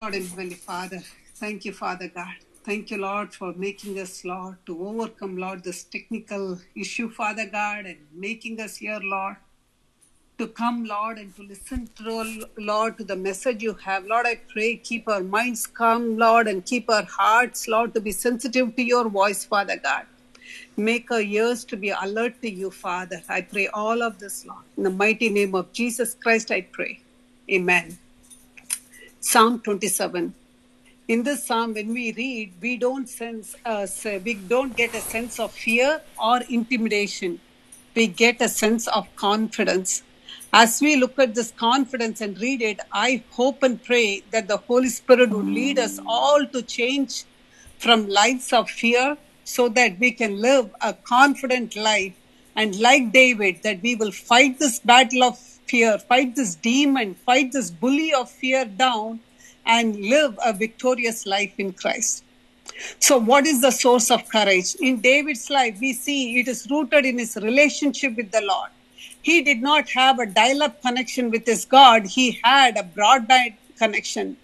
Lord and Heavenly Father, thank you, Father God. Thank you, Lord, for making us, Lord, to overcome, Lord, this technical issue, Father God, and making us here, Lord, to come, Lord, and to listen to, Lord, to the message you have. Lord, I pray, keep our minds calm, Lord, and keep our hearts, Lord, to be sensitive to your voice, Father God. Make our ears to be alert to you, Father. I pray all of this, Lord. In the mighty name of Jesus Christ, I pray. Amen. Psalm 27. In this psalm, when we read, we don't sense uh, a, we don't get a sense of fear or intimidation. We get a sense of confidence. As we look at this confidence and read it, I hope and pray that the Holy Spirit would lead us all to change from lives of fear so that we can live a confident life. And like David, that we will fight this battle of fear, fight this demon, fight this bully of fear down, and live a victorious life in Christ. So, what is the source of courage? In David's life, we see it is rooted in his relationship with the Lord. He did not have a dial up connection with his God, he had a broadband connection.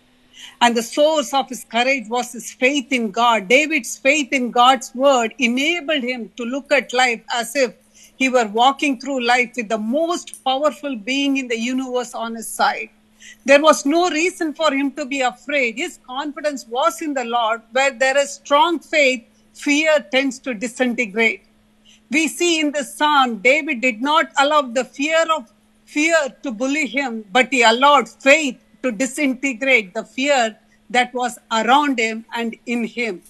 And the source of his courage was his faith in God. David's faith in God's word enabled him to look at life as if he were walking through life with the most powerful being in the universe on his side. There was no reason for him to be afraid. His confidence was in the Lord. Where there is strong faith, fear tends to disintegrate. We see in the psalm, David did not allow the fear of fear to bully him, but he allowed faith to disintegrate the fear that was around him and in him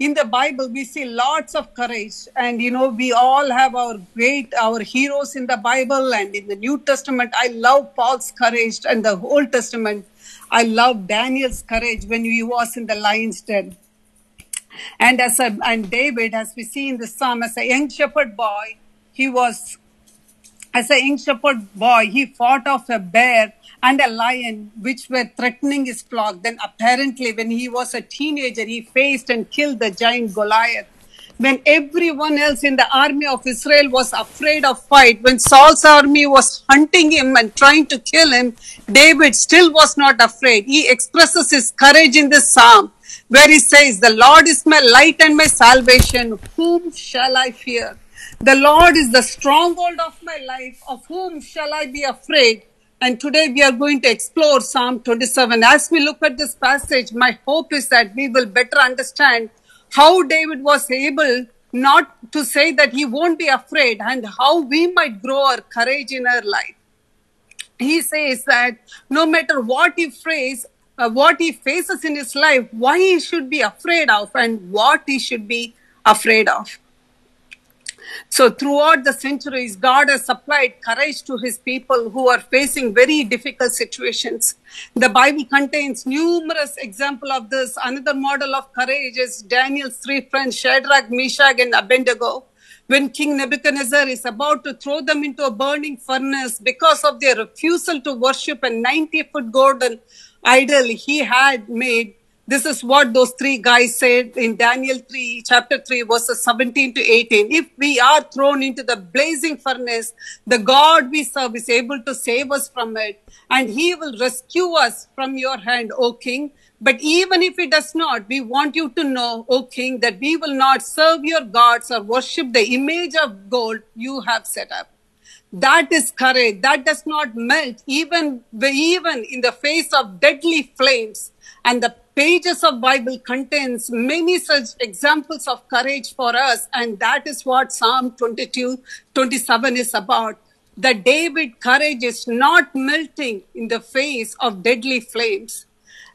in the bible we see lots of courage. And you know we all have our great our heroes in the bible and in the new testament. I love paul's courage and the old testament. I love daniel's courage when he was in the lion's den. And as a, and david as we see in the psalm as a young shepherd boy he was as a young shepherd boy he fought off a bear and a lion which were threatening his flock. Then apparently when he was a teenager, he faced and killed the giant Goliath. When everyone else in the army of Israel was afraid of fight, when Saul's army was hunting him and trying to kill him, David still was not afraid. He expresses his courage in this psalm where he says, The Lord is my light and my salvation. Whom shall I fear? The Lord is the stronghold of my life. Of whom shall I be afraid? And today we are going to explore Psalm 27. As we look at this passage, my hope is that we will better understand how David was able not to say that he won't be afraid and how we might grow our courage in our life. He says that no matter what he faces, uh, what he faces in his life, why he should be afraid of and what he should be afraid of. So, throughout the centuries, God has supplied courage to his people who are facing very difficult situations. The Bible contains numerous examples of this. Another model of courage is Daniel's three friends, Shadrach, Meshach, and Abednego. When King Nebuchadnezzar is about to throw them into a burning furnace because of their refusal to worship a 90 foot golden idol he had made, this is what those three guys said in Daniel 3, chapter 3, verses 17 to 18. If we are thrown into the blazing furnace, the God we serve is able to save us from it, and he will rescue us from your hand, O king. But even if he does not, we want you to know, O king, that we will not serve your gods or worship the image of gold you have set up. That is courage. That does not melt even, even in the face of deadly flames. And the pages of bible contains many such examples of courage for us and that is what psalm 22 27 is about. The david courage is not melting in the face of deadly flames.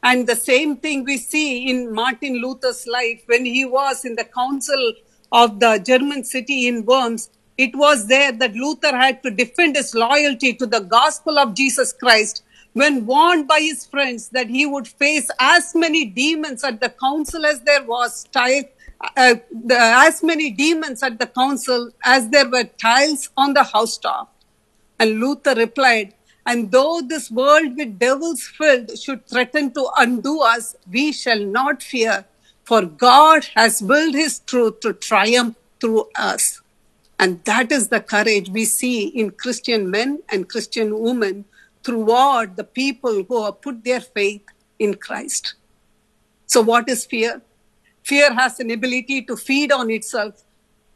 And the same thing we see in martin luther's life when he was in the council of the german city in worms. It was there that luther had to defend his loyalty to the gospel of jesus christ when warned by his friends that he would face as many demons at the council as there was uh, the, as many demons at the council as there were tiles on the housetop. And Luther replied, and though this world with devils filled should threaten to undo us, we shall not fear, for God has willed his truth to triumph through us. And that is the courage we see in Christian men and Christian women throughout the people who have put their faith in Christ. So, what is fear? Fear has an ability to feed on itself.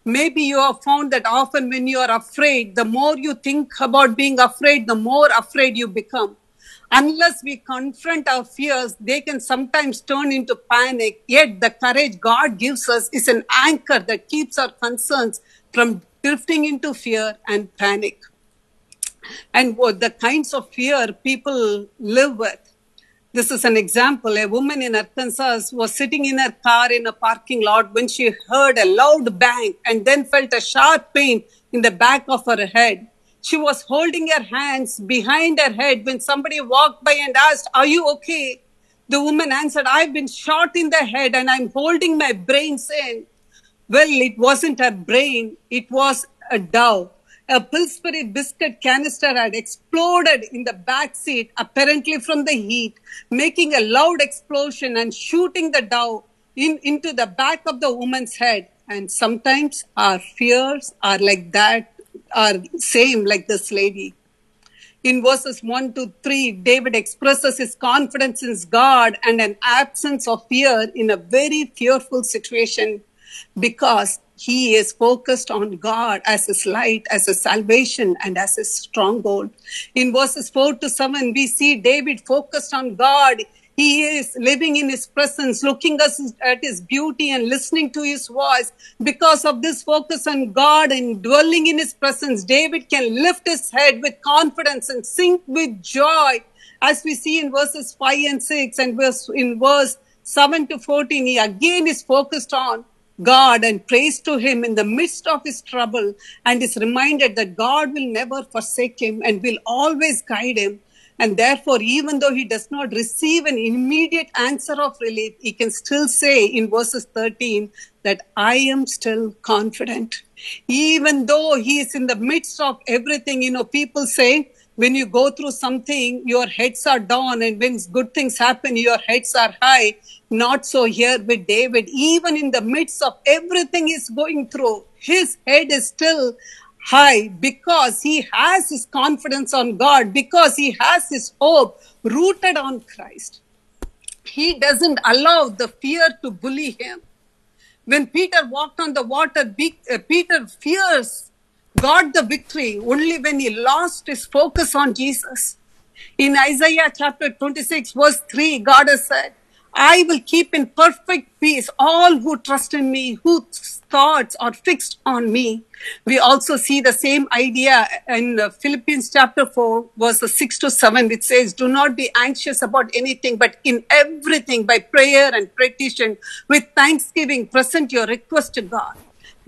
Maybe you have found that often when you are afraid, the more you think about being afraid, the more afraid you become. Unless we confront our fears, they can sometimes turn into panic. Yet the courage God gives us is an anchor that keeps our concerns from drifting into fear and panic. And what the kinds of fear people live with. This is an example. A woman in Arkansas was sitting in her car in a parking lot when she heard a loud bang and then felt a sharp pain in the back of her head. She was holding her hands behind her head when somebody walked by and asked, Are you okay? The woman answered, I've been shot in the head and I'm holding my brains in. Well, it wasn't her brain, it was a dove. A Pillsbury biscuit canister had exploded in the back seat, apparently from the heat, making a loud explosion and shooting the dove in, into the back of the woman's head. And sometimes our fears are like that, are same like this lady. In verses 1 to 3, David expresses his confidence in God and an absence of fear in a very fearful situation because he is focused on God as his light, as his salvation, and as his stronghold. In verses 4 to 7, we see David focused on God. He is living in his presence, looking at his beauty and listening to his voice. Because of this focus on God and dwelling in his presence, David can lift his head with confidence and sing with joy. As we see in verses 5 and 6 and verse, in verse 7 to 14, he again is focused on God and prays to him in the midst of his trouble and is reminded that God will never forsake him and will always guide him. And therefore, even though he does not receive an immediate answer of relief, he can still say in verses 13 that I am still confident. Even though he is in the midst of everything, you know, people say, when you go through something, your heads are down, and when good things happen, your heads are high. Not so here with David. Even in the midst of everything he's going through, his head is still high because he has his confidence on God, because he has his hope rooted on Christ. He doesn't allow the fear to bully him. When Peter walked on the water, uh, Peter fears got the victory only when he lost his focus on Jesus. In Isaiah chapter 26, verse 3, God has said, I will keep in perfect peace all who trust in me, whose thoughts are fixed on me. We also see the same idea in Philippians chapter 4, verses 6 to 7, which says, Do not be anxious about anything, but in everything by prayer and petition, with thanksgiving, present your request to God.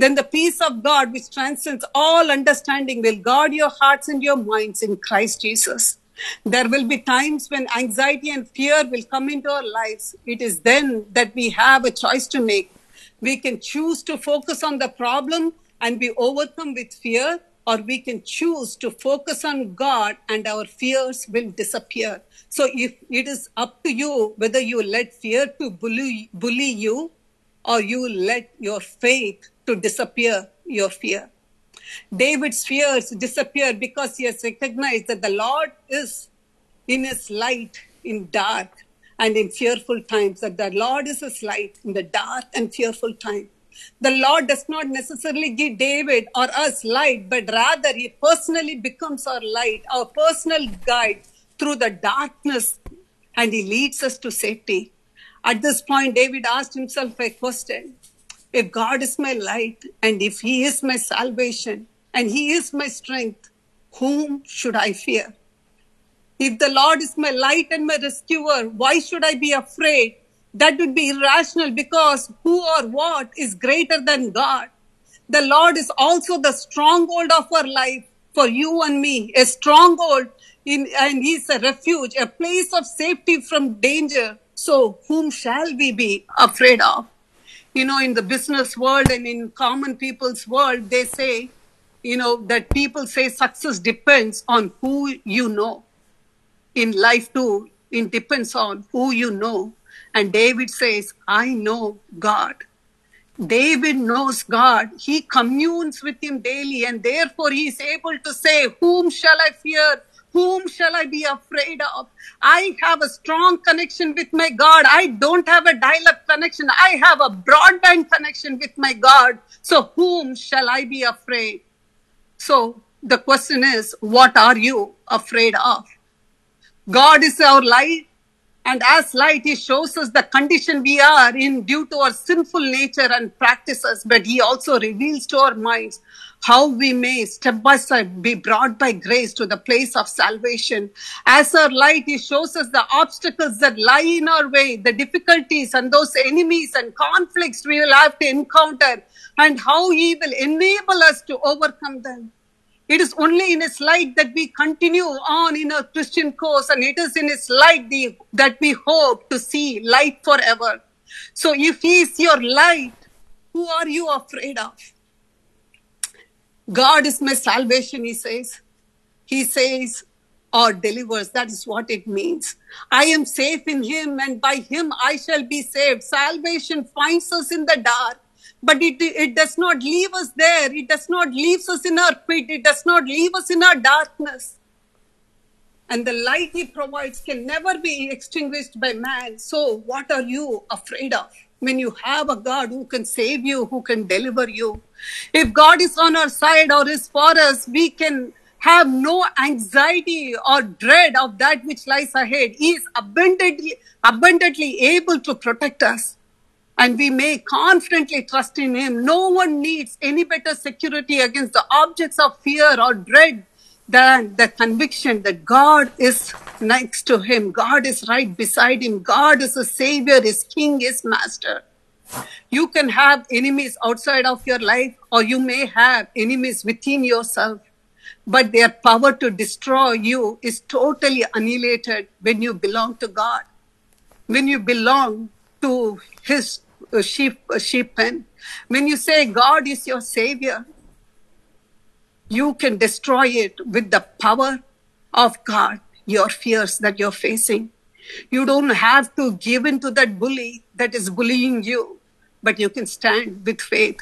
Then the peace of God, which transcends all understanding, will guard your hearts and your minds in Christ Jesus. There will be times when anxiety and fear will come into our lives. It is then that we have a choice to make. We can choose to focus on the problem and be overcome with fear, or we can choose to focus on God and our fears will disappear. So if it is up to you whether you let fear to bully, bully you or you let your faith to disappear your fear. David's fears disappear because he has recognized that the Lord is in his light in dark and in fearful times, that the Lord is his light in the dark and fearful time. The Lord does not necessarily give David or us light, but rather he personally becomes our light, our personal guide through the darkness, and he leads us to safety. At this point, David asked himself a question if God is my light and if He is my salvation and He is my strength, whom should I fear? If the Lord is my light and my rescuer, why should I be afraid? That would be irrational because who or what is greater than God? The Lord is also the stronghold of our life for you and me, a stronghold in, and He's a refuge, a place of safety from danger. So whom shall we be afraid of? you know, in the business world and in common people's world, they say, you know, that people say success depends on who you know. In life too, it depends on who you know. And David says, I know God. David knows God. He communes with him daily, and therefore he is able to say, Whom shall I fear? Whom shall I be afraid of? I have a strong connection with my God. I don't have a dial up connection. I have a broadband connection with my God. So, whom shall I be afraid? So, the question is, what are you afraid of? God is our light. And as light, He shows us the condition we are in due to our sinful nature and practices, but He also reveals to our minds how we may step by step be brought by grace to the place of salvation. As our light, He shows us the obstacles that lie in our way, the difficulties and those enemies and conflicts we will have to encounter, and how He will enable us to overcome them. It is only in His light that we continue on in our Christian course, and it is in His light the, that we hope to see light forever. So, if He is your light, who are you afraid of? God is my salvation, He says. He says, or delivers. That is what it means. I am safe in Him, and by Him I shall be saved. Salvation finds us in the dark but it, it does not leave us there. It does not leave us in our pit. It does not leave us in our darkness. And the light he provides can never be extinguished by man. So, what are you afraid of when you have a God who can save you, who can deliver you? If God is on our side or is for us, we can have no anxiety or dread of that which lies ahead. He is abundantly, abundantly able to protect us and we may confidently trust in Him. No one needs any better security against the objects of fear or dread than the conviction that God is next to him, God is right beside him, God is a Savior, His King, His Master. You can have enemies outside of your life, or you may have enemies within yourself, but their power to destroy you is totally annihilated when you belong to God. When you belong to his uh, sheep, uh, sheep pen. When you say God is your savior, you can destroy it with the power of God, your fears that you're facing. You don't have to give in to that bully that is bullying you, but you can stand with faith.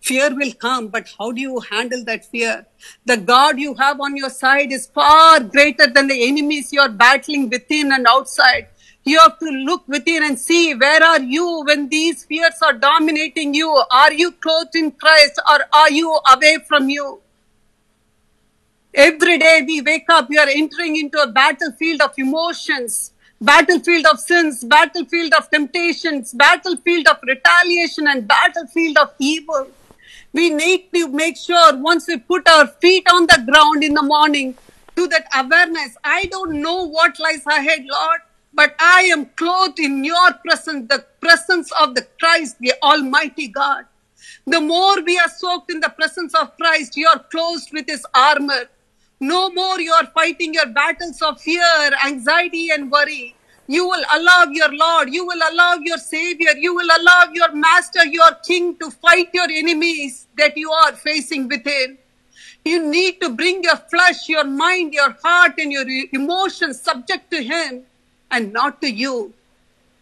Fear will come, but how do you handle that fear? The God you have on your side is far greater than the enemies you're battling within and outside. You have to look within and see where are you when these fears are dominating you? Are you clothed in Christ or are you away from you? Every day we wake up, we are entering into a battlefield of emotions, battlefield of sins, battlefield of temptations, battlefield of retaliation, and battlefield of evil. We need to make sure once we put our feet on the ground in the morning to that awareness. I don't know what lies ahead, Lord, but I am clothed in your presence, the presence of the Christ, the Almighty God. The more we are soaked in the presence of Christ, you are clothed with his armor. No more you are fighting your battles of fear, anxiety, and worry. You will allow your Lord, you will allow your Savior, you will allow your Master, your King to fight your enemies that you are facing within. You need to bring your flesh, your mind, your heart, and your emotions subject to Him and not to you.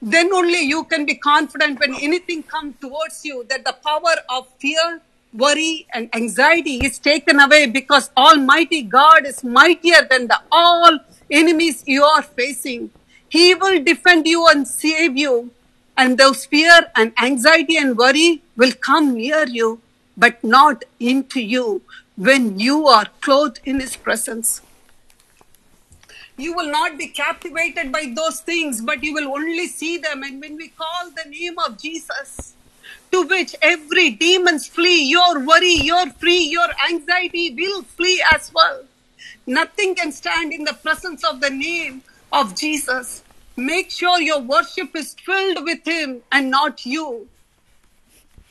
Then only you can be confident when anything comes towards you that the power of fear, worry, and anxiety is taken away because Almighty God is mightier than the all enemies you are facing. He will defend you and save you. And those fear and anxiety and worry will come near you, but not into you when you are clothed in His presence. You will not be captivated by those things, but you will only see them. And when we call the name of Jesus, to which every demons flee, your worry, your free, your anxiety will flee as well. Nothing can stand in the presence of the name of Jesus. Make sure your worship is filled with Him and not you.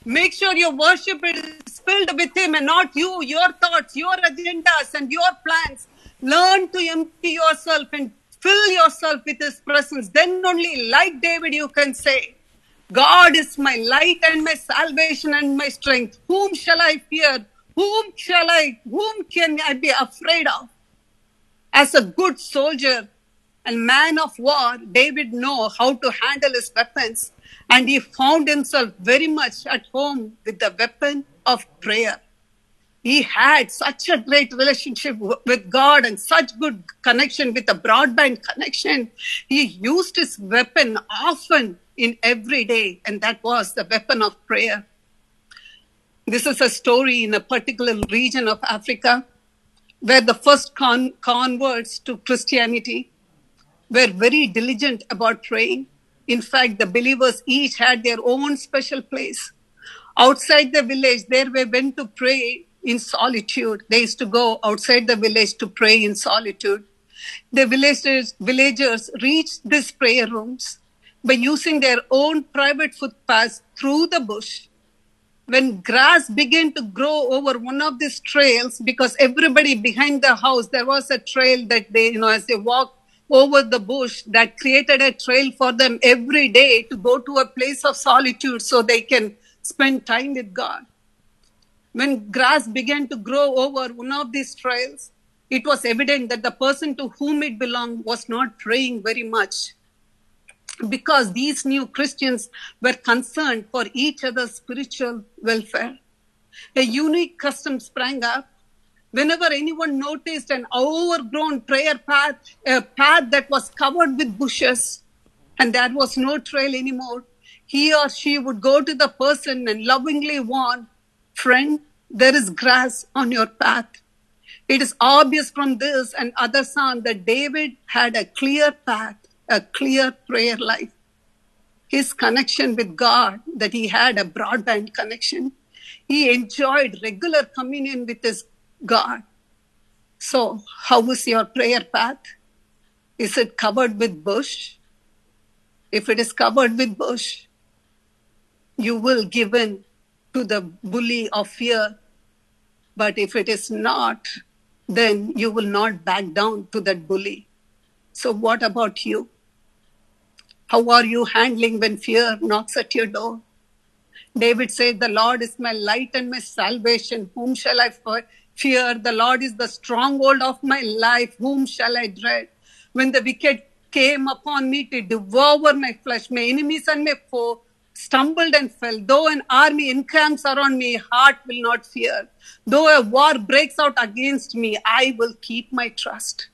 Make sure your worship is filled with Him and not you, your thoughts, your agendas, and your plans. Learn to empty yourself and fill yourself with His presence. Then only, like David, you can say, God is my light and my salvation and my strength. Whom shall I fear? Whom shall I, whom can I be afraid of? As a good soldier and man of war, David know how to handle his weapons and he found himself very much at home with the weapon of prayer. He had such a great relationship with God and such good connection with a broadband connection. He used his weapon often in every day, and that was the weapon of prayer. This is a story in a particular region of Africa where the first con- converts to Christianity were very diligent about praying. In fact, the believers each had their own special place. Outside the village, there they went to pray in solitude. They used to go outside the village to pray in solitude. The villagers, villagers reached these prayer rooms by using their own private footpaths through the bush when grass began to grow over one of these trails because everybody behind the house there was a trail that they you know as they walked over the bush that created a trail for them every day to go to a place of solitude so they can spend time with god when grass began to grow over one of these trails it was evident that the person to whom it belonged was not praying very much because these new Christians were concerned for each other's spiritual welfare. A unique custom sprang up. Whenever anyone noticed an overgrown prayer path, a path that was covered with bushes, and there was no trail anymore, he or she would go to the person and lovingly warn, Friend, there is grass on your path. It is obvious from this and other psalms that David had a clear path a clear prayer life. His connection with God, that he had a broadband connection. He enjoyed regular communion with his God. So, how is your prayer path? Is it covered with bush? If it is covered with bush, you will give in to the bully of fear. But if it is not, then you will not back down to that bully. So, what about you? How are you handling when fear knocks at your door? David said, The Lord is my light and my salvation. Whom shall I fear? The Lord is the stronghold of my life. Whom shall I dread? When the wicked came upon me to devour my flesh, my enemies and my foe stumbled and fell. Though an army encamps around me, heart will not fear. Though a war breaks out against me, I will keep my trust.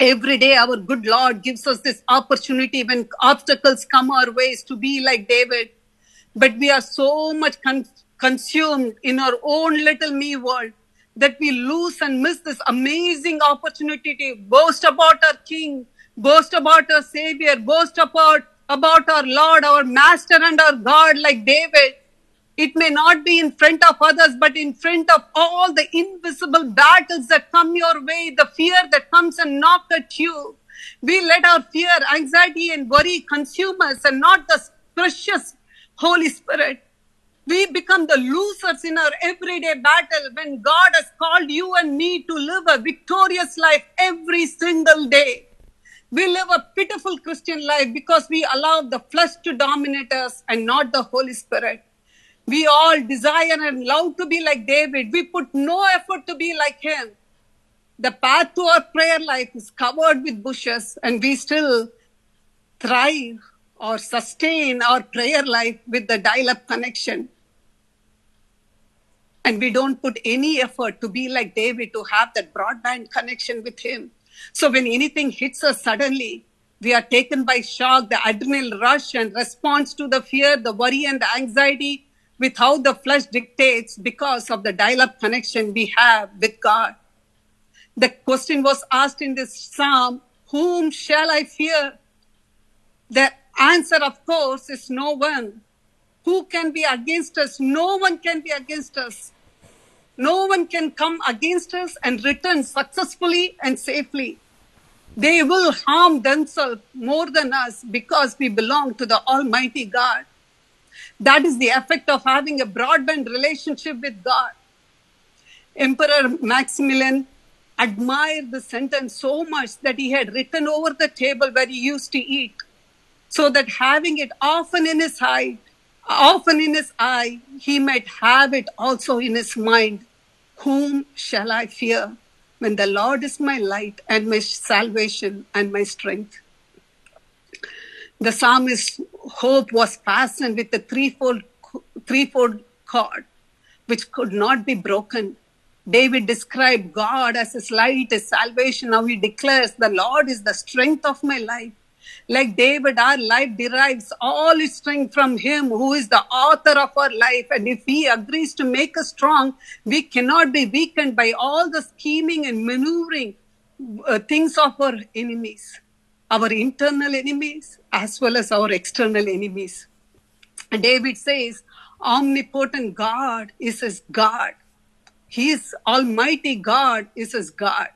Every day, our good Lord gives us this opportunity when obstacles come our ways to be like David. But we are so much con- consumed in our own little me world that we lose and miss this amazing opportunity to boast about our King, boast about our Savior, boast about, about our Lord, our Master, and our God like David. It may not be in front of others, but in front of all the invisible battles that come your way, the fear that comes and knocks at you. We let our fear, anxiety, and worry consume us and not the precious Holy Spirit. We become the losers in our everyday battle when God has called you and me to live a victorious life every single day. We live a pitiful Christian life because we allow the flesh to dominate us and not the Holy Spirit. We all desire and love to be like David. We put no effort to be like him. The path to our prayer life is covered with bushes, and we still thrive or sustain our prayer life with the dial up connection. And we don't put any effort to be like David to have that broadband connection with him. So when anything hits us suddenly, we are taken by shock, the adrenal rush and response to the fear, the worry and the anxiety with how the flesh dictates because of the dial up connection we have with God. The question was asked in this psalm Whom shall I fear? The answer, of course, is no one. Who can be against us? No one can be against us. No one can come against us and return successfully and safely. They will harm themselves more than us because we belong to the Almighty God. That is the effect of having a broadband relationship with God. Emperor Maximilian admired the sentence so much that he had written over the table where he used to eat, so that having it often in his eye, often in his eye, he might have it also in his mind. Whom shall I fear when the Lord is my light and my salvation and my strength? The psalmist's hope was fastened with a threefold, threefold cord. which could not be broken. David described God as his light, his salvation. Now he declares, The Lord is the strength of my life. Like David, our life derives all its strength from Him who is the author of our life. And if He agrees to make us strong, we cannot be weakened by all the scheming and maneuvering uh, things of our enemies, our internal enemies as well as our external enemies. And David says, Omnipotent God is His God. His Almighty God is His God.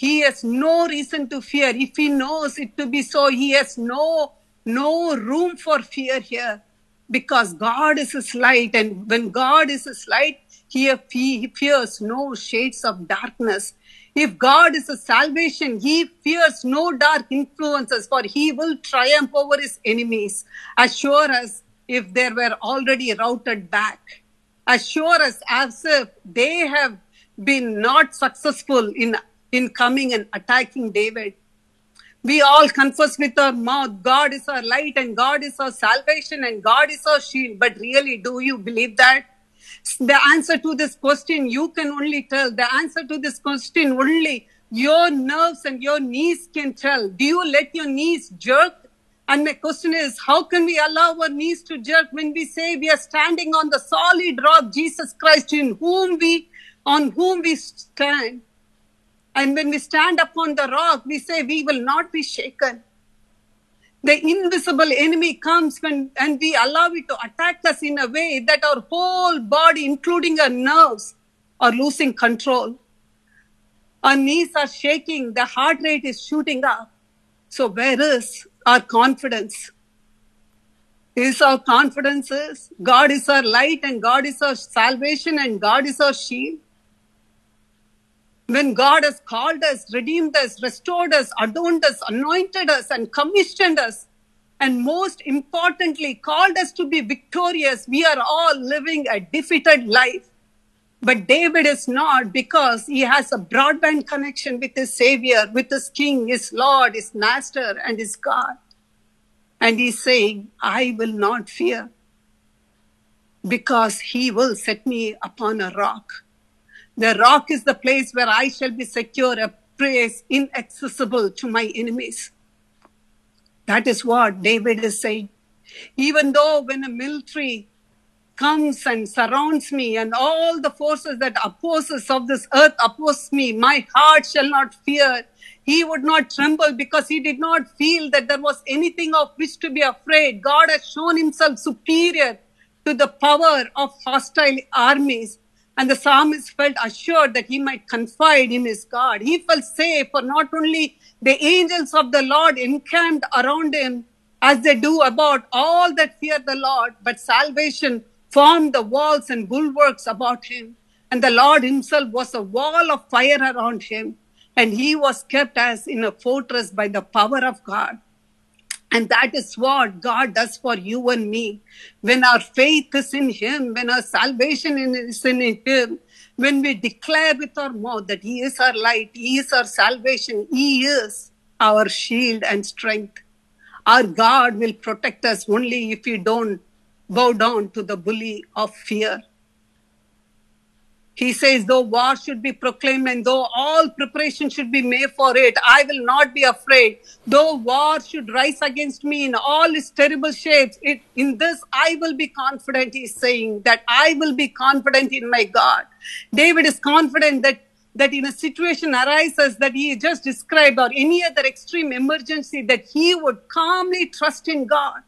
He has no reason to fear. If he knows it to be so, he has no, no room for fear here because God is his light. And when God is his light, he, he fears no shades of darkness. If God is a salvation, he fears no dark influences, for he will triumph over his enemies. Assure us if they were already routed back. As sure as, as if they have been not successful in in coming and attacking David. We all confess with our mouth, God is our light and God is our salvation and God is our shield. But really, do you believe that? The answer to this question, you can only tell. The answer to this question, only your nerves and your knees can tell. Do you let your knees jerk? And my question is, how can we allow our knees to jerk when we say we are standing on the solid rock, Jesus Christ, in whom we, on whom we stand? And when we stand upon the rock, we say we will not be shaken. The invisible enemy comes when, and we allow it to attack us in a way that our whole body, including our nerves, are losing control. Our knees are shaking, the heart rate is shooting up. So where is our confidence? Is our confidence is God is our light and God is our salvation and God is our shield? When God has called us, redeemed us, restored us, adorned us, anointed us, and commissioned us, and most importantly, called us to be victorious, we are all living a defeated life. But David is not because he has a broadband connection with his Savior, with his King, his Lord, his Master, and his God. And he's saying, I will not fear because he will set me upon a rock. The rock is the place where I shall be secure, a place inaccessible to my enemies. That is what David is saying. Even though when a military comes and surrounds me and all the forces that opposes of this earth oppose me, my heart shall not fear. He would not tremble because he did not feel that there was anything of which to be afraid. God has shown himself superior to the power of hostile armies. And the psalmist felt assured that he might confide in his God. He felt safe, for not only the angels of the Lord encamped around him as they do about all that fear the Lord, but salvation formed the walls and bulwarks about him. And the Lord himself was a wall of fire around him. And he was kept as in a fortress by the power of God. And that is what God does for you and me. When our faith is in Him, when our salvation is in Him, when we declare with our mouth that He is our light, He is our salvation, He is our shield and strength. Our God will protect us only if we don't bow down to the bully of fear. He says, though war should be proclaimed and though all preparation should be made for it, I will not be afraid. Though war should rise against me in all its terrible shapes, it, in this I will be confident, he's saying, that I will be confident in my God. David is confident that that in a situation arises that he just described or any other extreme emergency that he would calmly trust in God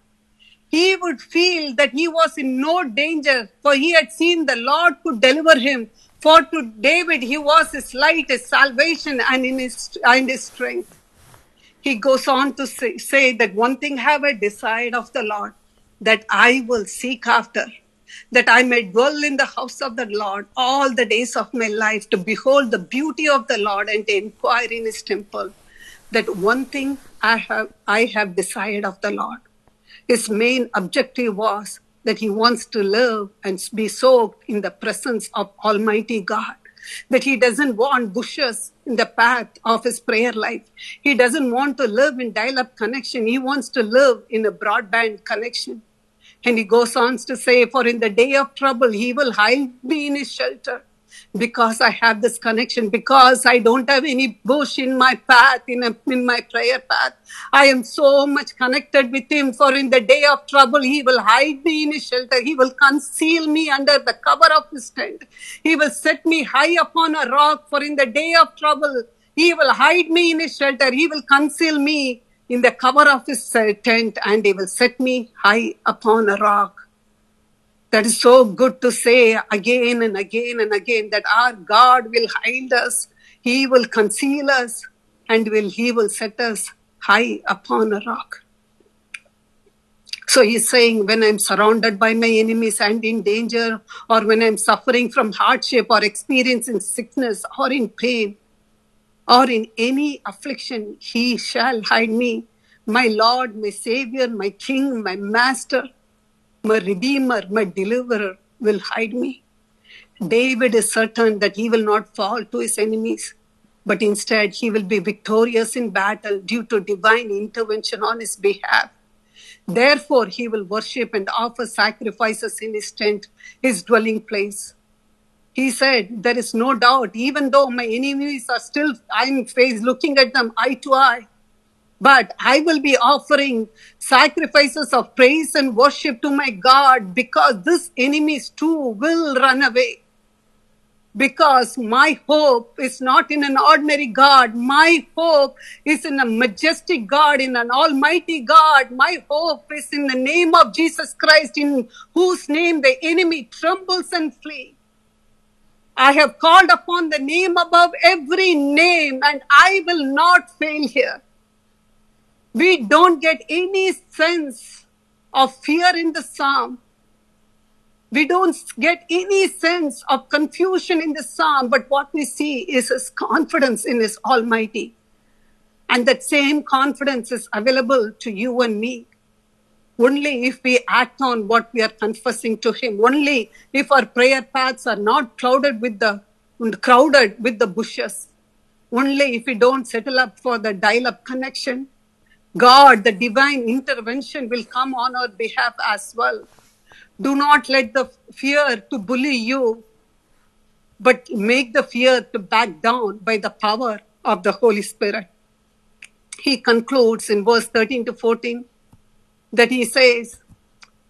he would feel that he was in no danger, for he had seen the Lord could deliver him. For to David, he was his light, his salvation, and in his, and his strength. He goes on to say, say that one thing have I desired of the Lord, that I will seek after, that I may dwell in the house of the Lord all the days of my life, to behold the beauty of the Lord and to inquire in his temple. That one thing I have, I have desired of the Lord his main objective was that he wants to live and be soaked in the presence of Almighty God. That he doesn't want bushes in the path of his prayer life. He doesn't want to live in dial up connection. He wants to live in a broadband connection. And he goes on to say, For in the day of trouble, he will hide me in his shelter because I have this connection, because I don't have any bush in my path, in, a, in my prayer path. I am so much connected with Him, for in the day of trouble, He will hide me in His shelter. He will conceal me under the cover of His tent. He will set me high upon a rock, for in the day of trouble, He will hide me in His shelter. He will conceal me in the cover of His uh, tent, and He will set me high upon a rock. That is so good to say again and again and again that our God will hide us, He will conceal us, and will He will set us high upon a rock. So he's saying, when I'm surrounded by my enemies and in danger, or when I'm suffering from hardship or experiencing sickness or in pain, or in any affliction, he shall hide me. My Lord, my Savior, my King, my Master, my Redeemer, my Deliverer will hide me. David is certain that he will not fall to his enemies, but instead he will be victorious in battle due to divine intervention on his behalf. Therefore, he will worship and offer sacrifices in his tent, his dwelling place. He said, There is no doubt, even though my enemies are still, I'm face looking at them eye to eye, but I will be offering sacrifices of praise and worship to my God because this enemies too will run away. Because my hope is not in an ordinary God. My hope is in a majestic God, in an almighty God. My hope is in the name of Jesus Christ, in whose name the enemy trembles and flees. I have called upon the name above every name, and I will not fail here. We don't get any sense of fear in the psalm. We don't get any sense of confusion in the psalm, but what we see is his confidence in his Almighty. And that same confidence is available to you and me. Only if we act on what we are confessing to him. Only if our prayer paths are not clouded with the crowded with the bushes. Only if we don't settle up for the dial-up connection God, the divine intervention will come on our behalf as well. Do not let the fear to bully you, but make the fear to back down by the power of the Holy Spirit. He concludes in verse 13 to 14 that he says,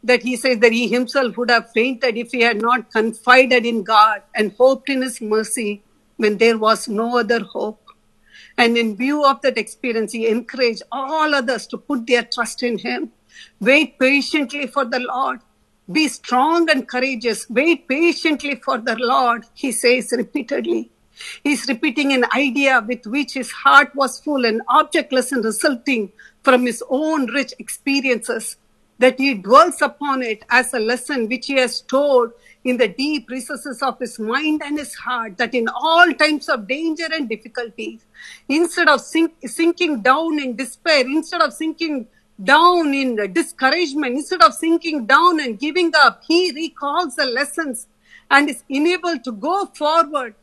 that he says that he himself would have fainted if he had not confided in God and hoped in his mercy when there was no other hope. And in view of that experience, he encouraged all others to put their trust in him. Wait patiently for the Lord. Be strong and courageous. Wait patiently for the Lord, he says repeatedly. He's repeating an idea with which his heart was full and objectless and resulting from his own rich experiences, that he dwells upon it as a lesson which he has stored in the deep recesses of his mind and his heart that in all times of danger and difficulties, instead of sink, sinking down in despair, instead of sinking down in discouragement, instead of sinking down and giving up, he recalls the lessons and is enabled to go forward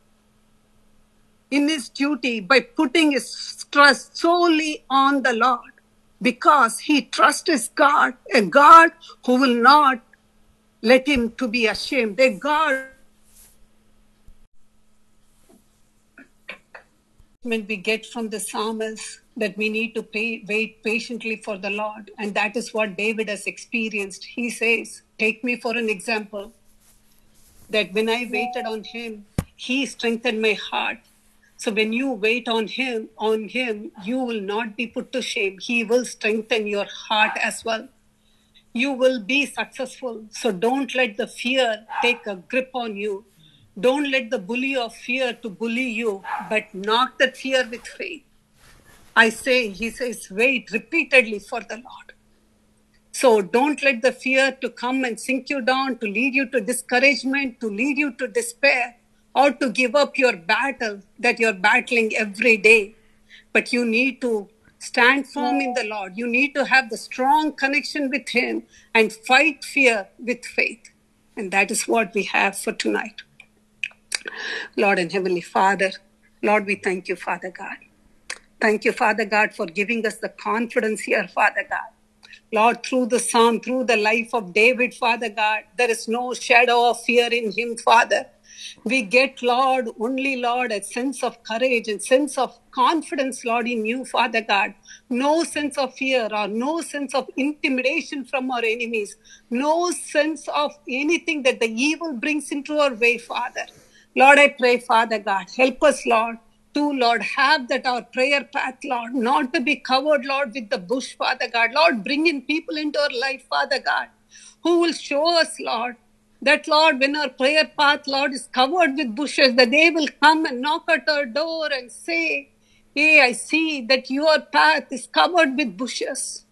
in his duty by putting his trust solely on the Lord because he trusts God, a God who will not let him to be ashamed. They God When we get from the psalmist that we need to pay, wait patiently for the Lord. And that is what David has experienced. He says, Take me for an example, that when I waited on him, he strengthened my heart. So when you wait on him, on him, you will not be put to shame. He will strengthen your heart as well you will be successful. So don't let the fear take a grip on you. Don't let the bully of fear to bully you, but knock that fear with faith. I say, he says, wait repeatedly for the Lord. So don't let the fear to come and sink you down, to lead you to discouragement, to lead you to despair, or to give up your battle that you're battling every day. But you need to Stand firm in the Lord. You need to have the strong connection with Him and fight fear with faith. And that is what we have for tonight. Lord and Heavenly Father, Lord, we thank you, Father God. Thank you, Father God, for giving us the confidence here, Father God. Lord, through the psalm, through the life of David, Father God, there is no shadow of fear in him, Father. We get, Lord, only, Lord, a sense of courage and sense of confidence, Lord, in you, Father God. No sense of fear or no sense of intimidation from our enemies. No sense of anything that the evil brings into our way, Father. Lord, I pray, Father God, help us, Lord, to, Lord, have that our prayer path, Lord, not to be covered, Lord, with the bush, Father God. Lord, bring in people into our life, Father God, who will show us, Lord, that, Lord, when our prayer path, Lord, is covered with bushes, that they will come and knock at our door and say, Hey, I see that your path is covered with bushes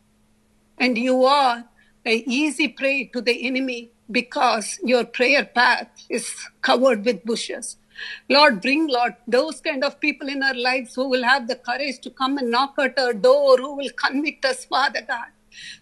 and you are an easy prey to the enemy because your prayer path is covered with bushes. Lord, bring, Lord, those kind of people in our lives who will have the courage to come and knock at our door, who will convict us, Father God.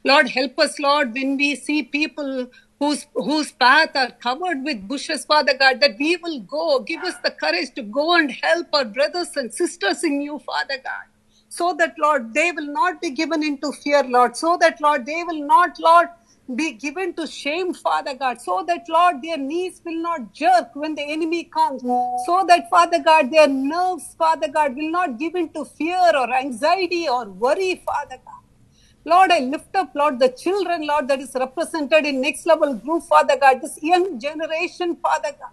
Lord, help us, Lord, when we see people whose, whose path are covered with bushes, Father God, that we will go. Give us the courage to go and help our brothers and sisters in you, Father God so that, Lord, they will not be given into fear, Lord, so that, Lord, they will not, Lord, be given to shame, Father God, so that, Lord, their knees will not jerk when the enemy comes, so that, Father God, their nerves, Father God, will not give into fear or anxiety or worry, Father God. Lord, I lift up, Lord, the children, Lord, that is represented in next level group, Father God, this young generation, Father God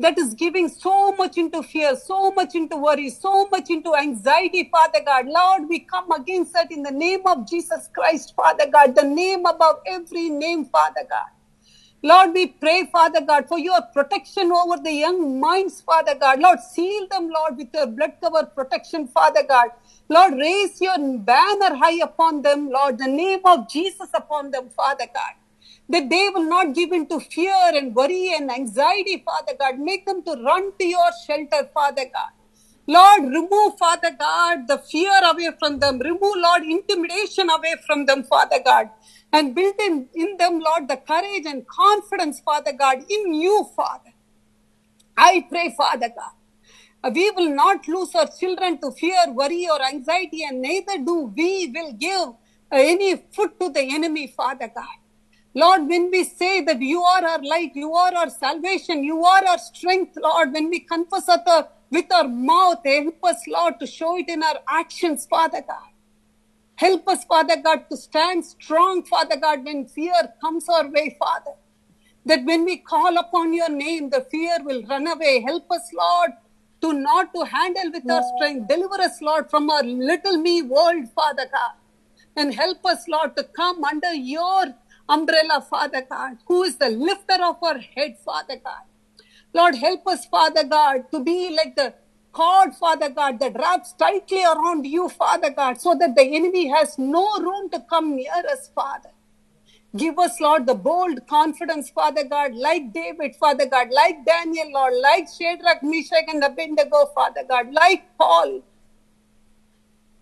that is giving so much into fear, so much into worry, so much into anxiety, Father God. Lord, we come against that in the name of Jesus Christ, Father God, the name above every name, Father God. Lord, we pray, Father God, for your protection over the young minds, Father God. Lord, seal them, Lord, with your blood cover protection, Father God. Lord, raise your banner high upon them, Lord, the name of Jesus upon them, Father God that they will not give in to fear and worry and anxiety, Father God. Make them to run to your shelter, Father God. Lord, remove, Father God, the fear away from them. Remove, Lord, intimidation away from them, Father God. And build in, in them, Lord, the courage and confidence, Father God, in you, Father. I pray, Father God. We will not lose our children to fear, worry, or anxiety, and neither do we will give uh, any foot to the enemy, Father God. Lord, when we say that you are our light, you are our salvation, you are our strength, Lord, when we confess our, with our mouth, help us, Lord, to show it in our actions, Father God. Help us, Father God, to stand strong, Father God, when fear comes our way, Father. That when we call upon your name, the fear will run away. Help us, Lord, to not to handle with our strength. Deliver us, Lord, from our little me world, Father God. And help us, Lord, to come under your umbrella, Father God, who is the lifter of our head, Father God. Lord, help us, Father God, to be like the cord, Father God, that wraps tightly around you, Father God, so that the enemy has no room to come near us, Father. Give us, Lord, the bold confidence, Father God, like David, Father God, like Daniel, Lord, like Shadrach, Meshach, and Abednego, Father God, like Paul.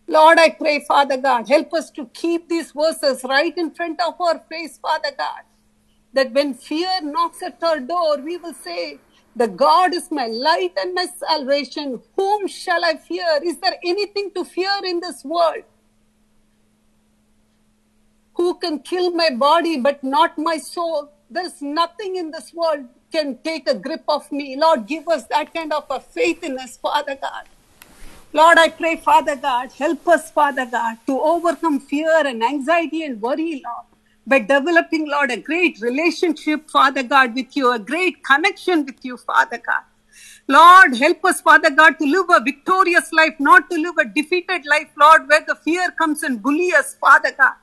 Lord, I pray, Father God, help us to keep these verses right in front of our face, Father God. That when fear knocks at our door, we will say, The God is my light and my salvation. Whom shall I fear? Is there anything to fear in this world? Who can kill my body but not my soul? There's nothing in this world can take a grip of me. Lord, give us that kind of a faith in us, Father God. Lord, I pray, Father God, help us, Father God, to overcome fear and anxiety and worry, Lord, by developing, Lord, a great relationship, Father God, with you, a great connection with you, Father God. Lord, help us, Father God, to live a victorious life, not to live a defeated life, Lord, where the fear comes and bully us, Father God.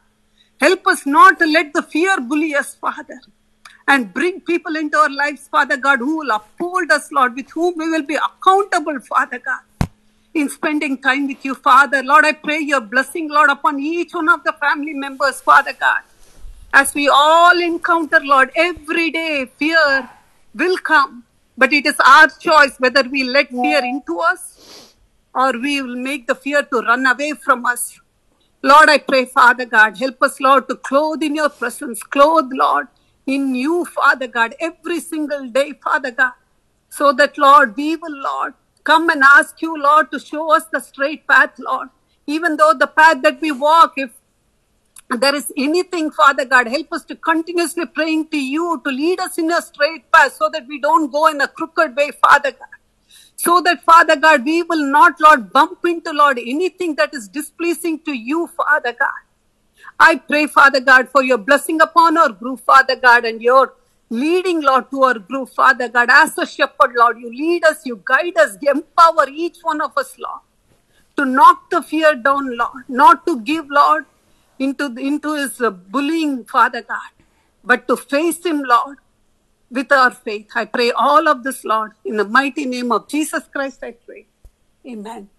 Help us not to let the fear bully us, Father. And bring people into our lives, Father God, who will uphold us, Lord, with whom we will be accountable, Father God in spending time with you, Father. Lord, I pray your blessing, Lord, upon each one of the family members, Father God. As we all encounter, Lord, every day fear will come, but it is our choice whether we let fear into us or we will make the fear to run away from us. Lord, I pray, Father God, help us, Lord, to clothe in your presence, clothe, Lord, in you, Father God, every single day, Father God, so that, Lord, we will, Lord, come and ask you, Lord, to show us the straight path, Lord. Even though the path that we walk, if there is anything, Father God, help us to continuously praying to you to lead us in a straight path so that we don't go in a crooked way, Father God. So that, Father God, we will not, Lord, bump into, Lord, anything that is displeasing to you, Father God. I pray, Father God, for your blessing upon our group, Father God, and your leading, Lord, to our group, Father God. As a shepherd, Lord, you lead us, you guide us, you empower each one of us, Lord, to knock the fear down, Lord, not to give, Lord, into, into his bullying, Father God, but to face him, Lord, with our faith. I pray all of this, Lord, in the mighty name of Jesus Christ, I pray. Amen.